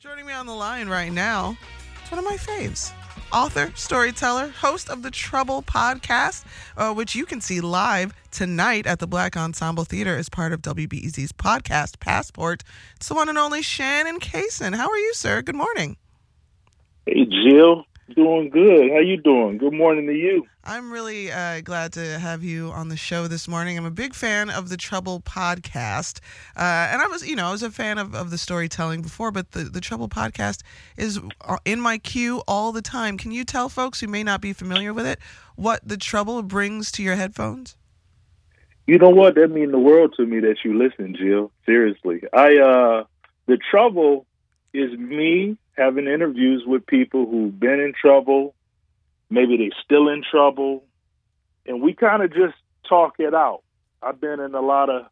Joining me on the line right now, it's one of my faves. Author, storyteller, host of the Trouble podcast, uh, which you can see live tonight at the Black Ensemble Theater as part of WBEZ's podcast Passport. It's the one and only Shannon Cason. How are you, sir? Good morning. Hey, Jill. Doing good. How you doing? Good morning to you. I'm really uh, glad to have you on the show this morning. I'm a big fan of the Trouble podcast, uh, and I was, you know, I was a fan of, of the storytelling before, but the the Trouble podcast is uh, in my queue all the time. Can you tell folks who may not be familiar with it what the Trouble brings to your headphones? You know what? That means the world to me that you listen, Jill. Seriously, I uh, the Trouble is me having interviews with people who've been in trouble, maybe they're still in trouble, and we kind of just talk it out. I've been in a lot of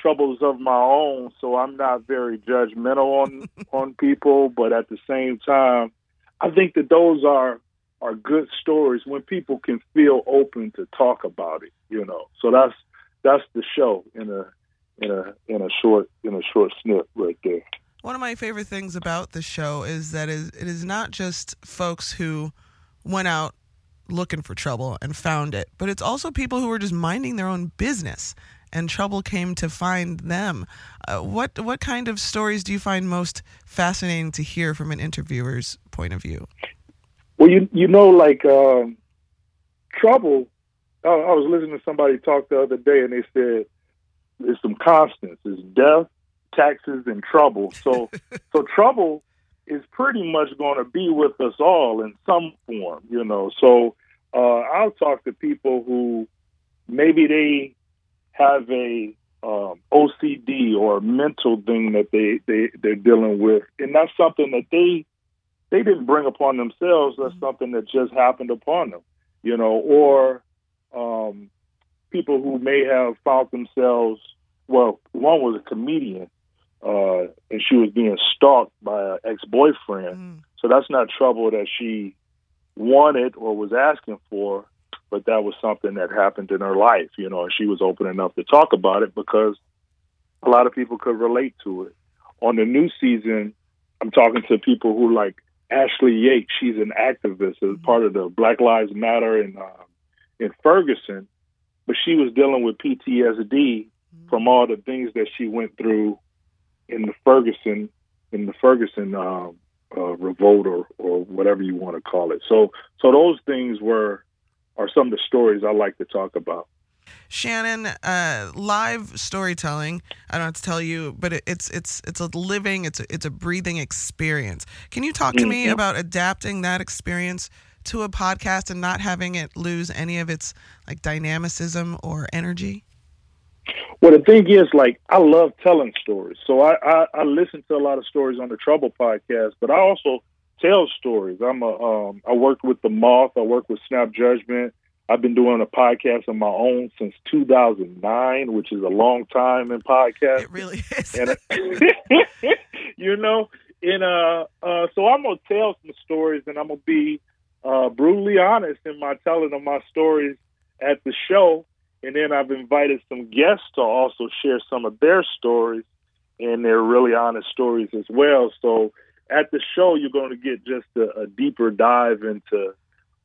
troubles of my own, so I'm not very judgmental on on people, but at the same time, I think that those are are good stories when people can feel open to talk about it, you know. So that's that's the show in a in a in a short in a short snip right there. One of my favorite things about the show is that it is not just folks who went out looking for trouble and found it, but it's also people who were just minding their own business and trouble came to find them. Uh, what what kind of stories do you find most fascinating to hear from an interviewer's point of view? Well, you you know, like um, trouble. I, I was listening to somebody talk the other day, and they said there's some constants: is death, taxes, and trouble. So, so trouble is pretty much going to be with us all in some form, you know. So, uh, I'll talk to people who maybe they have a um, OCD or mental thing that they they they're dealing with, and that's something that they they didn't bring upon themselves. That's mm-hmm. something that just happened upon them, you know. Or um, people who may have found themselves. Well, one was a comedian uh, and she was being stalked by an ex-boyfriend. Mm. So that's not trouble that she wanted or was asking for, but that was something that happened in her life, you know, and she was open enough to talk about it because a lot of people could relate to it. On the new season, I'm talking to people who like Ashley Yates. She's an activist as mm-hmm. part of the Black Lives Matter in uh, in Ferguson, but she was dealing with PTSD mm-hmm. from all the things that she went through in the Ferguson in the Ferguson uh, uh, revolt or or whatever you want to call it. So so those things were are some of the stories I like to talk about. Shannon, uh, live storytelling. I don't have to tell you, but it, it's it's it's a living, it's a, it's a breathing experience. Can you talk to mm-hmm. me about adapting that experience to a podcast and not having it lose any of its like dynamicism or energy? Well, the thing is, like, I love telling stories. So I, I, I listen to a lot of stories on the Trouble podcast, but I also tell stories. I'm a, um, I worked with the Moth. I work with Snap Judgment. I've been doing a podcast of my own since 2009, which is a long time in podcast. It really is. and, you know, and uh, uh, so I'm gonna tell some stories, and I'm gonna be uh, brutally honest in my telling of my stories at the show. And then I've invited some guests to also share some of their stories, and they're really honest stories as well. So at the show, you're going to get just a, a deeper dive into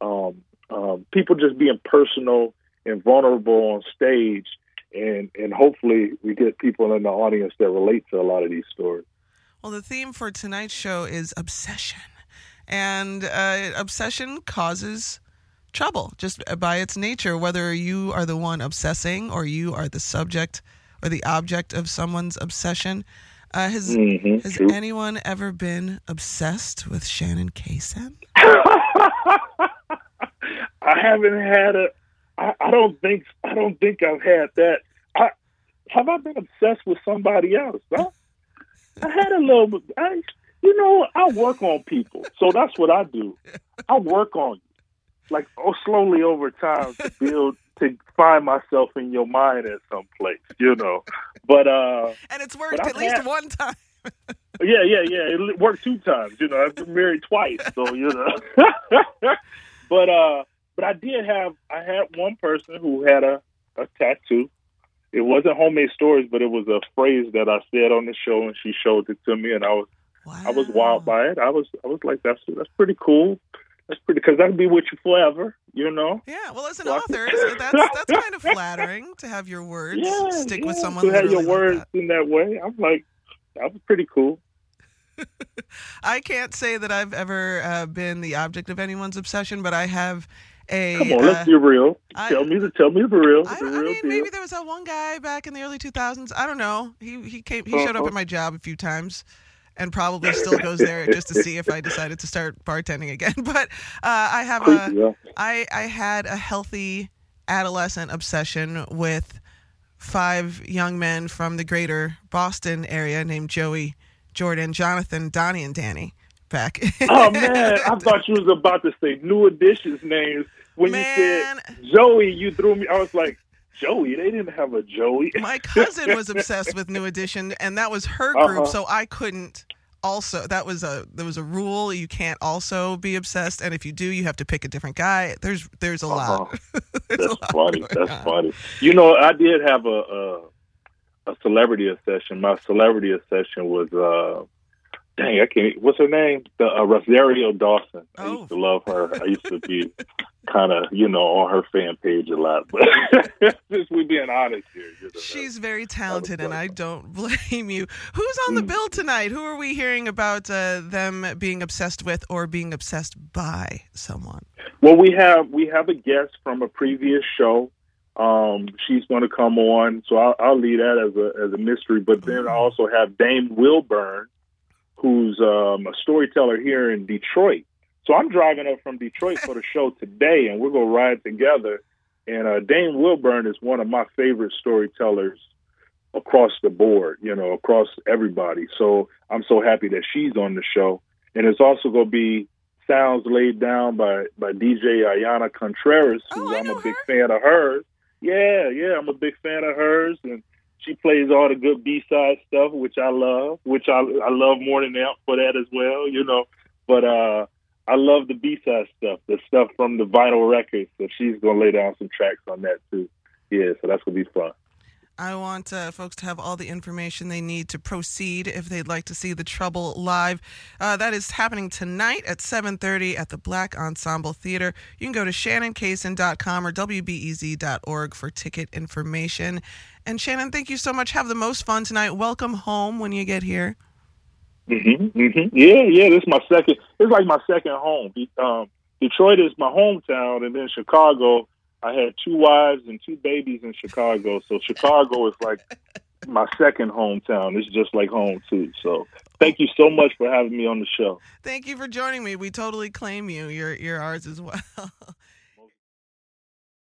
um, um, people just being personal and vulnerable on stage, and and hopefully we get people in the audience that relate to a lot of these stories. Well, the theme for tonight's show is obsession, and uh, obsession causes trouble just by its nature, whether you are the one obsessing or you are the subject or the object of someone's obsession. Uh, has mm-hmm, has true. anyone ever been obsessed with Shannon Cason? I haven't had a. I, I don't think. I don't think I've had that. I have I been obsessed with somebody else. Huh? I had a little. I, you know, I work on people, so that's what I do. I work on like oh, slowly over time to build to find myself in your mind at some place, you know. But uh And it's worked at least had, one time. yeah, yeah, yeah. It worked two times, you know. I've been married twice, so you know. but uh but I did have I had one person who had a, a tattoo. It wasn't homemade stories, but it was a phrase that I said on the show and she showed it to me and I was Wow. I was wild by it. I was I was like that's that's pretty cool. That's pretty because that'll be with you forever. You know. Yeah, well, as an author, so that's that's kind of flattering to have your words Yeah, stick with yeah, someone. to have your like words that. in that way. I'm like that was pretty cool. I can't say that I've ever uh, been the object of anyone's obsession, but I have a. Come on, uh, let's be real. I- tell me the tell me the real I, the I real mean, deal. maybe there was that one guy back in the early 2000s. I don't know. He he came. He showed up Uh-huh. at my job a few times, and probably still goes there just to see if I decided to start bartending again. But uh, I have a. Yeah. I I had a healthy adolescent obsession with five young men from the greater Boston area named Joey, Jordan, Jonathan, Donnie, and Danny. Back. Oh man, I thought you was about to say New Edition's names when Man. you said Joey. You threw me. I was like, Joey. They didn't have a Joey. My cousin was obsessed with New Edition, and that was her group, Uh-huh. so I couldn't. Also, that was a there was a rule. You can't also be obsessed, and if you do, you have to pick a different guy. There's there's a lot. There's a That's lot funny. That's on. funny. You know, I did have a a, a celebrity obsession. My celebrity obsession was uh, dang, I can't. What's her name? The uh, Rosario Dawson. I Oh. used to love her. I used to be kind of you know on her fan page a lot. But just we being honest here. you know, She's very talented, and I don't blame you. Who's on the Mm. bill tonight? Who are we hearing about uh, them being obsessed with or being obsessed by someone? Well, we have we have a guest from a previous show. Um, she's going to come on, so I'll, I'll leave that as a as a mystery. But then I also have Dame Wilburn, who's um, a storyteller here in Detroit. So I'm driving up from Detroit for the show today, and we're going to ride together. And uh, Dame Wilburn is one of my favorite storytellers across the board, you know, across everybody. So I'm so happy that she's on the show. And it's also going to be sounds laid down by by DJ Ayana Contreras, who Oh, I'm a big her. fan of hers. Yeah, yeah, I'm a big fan of hers, and she plays all the good B side stuff, which I love, which I I love more than that for that as well, you know. But uh I love the B side stuff, the stuff from the vinyl records. So she's gonna lay down some tracks on that too. Yeah, so that's gonna be fun. I want uh, folks to have all the information they need to proceed if they'd like to see the Trouble live. Uh, that is happening tonight at 7:30 at the Black Ensemble Theater. You can go to shannoncason.com or wbez.org for ticket information. And Shannon, thank you so much. Have the most fun tonight. Welcome home when you get here. hmm hmm Yeah, yeah. This is my second. It's like my second home. Um, Detroit is my hometown, and then Chicago. I had two wives and two babies in Chicago, so Chicago is like my second hometown. It's just like home too. So thank you so much for having me on the show. Thank you for joining me. We totally claim you. You're you're ours as well.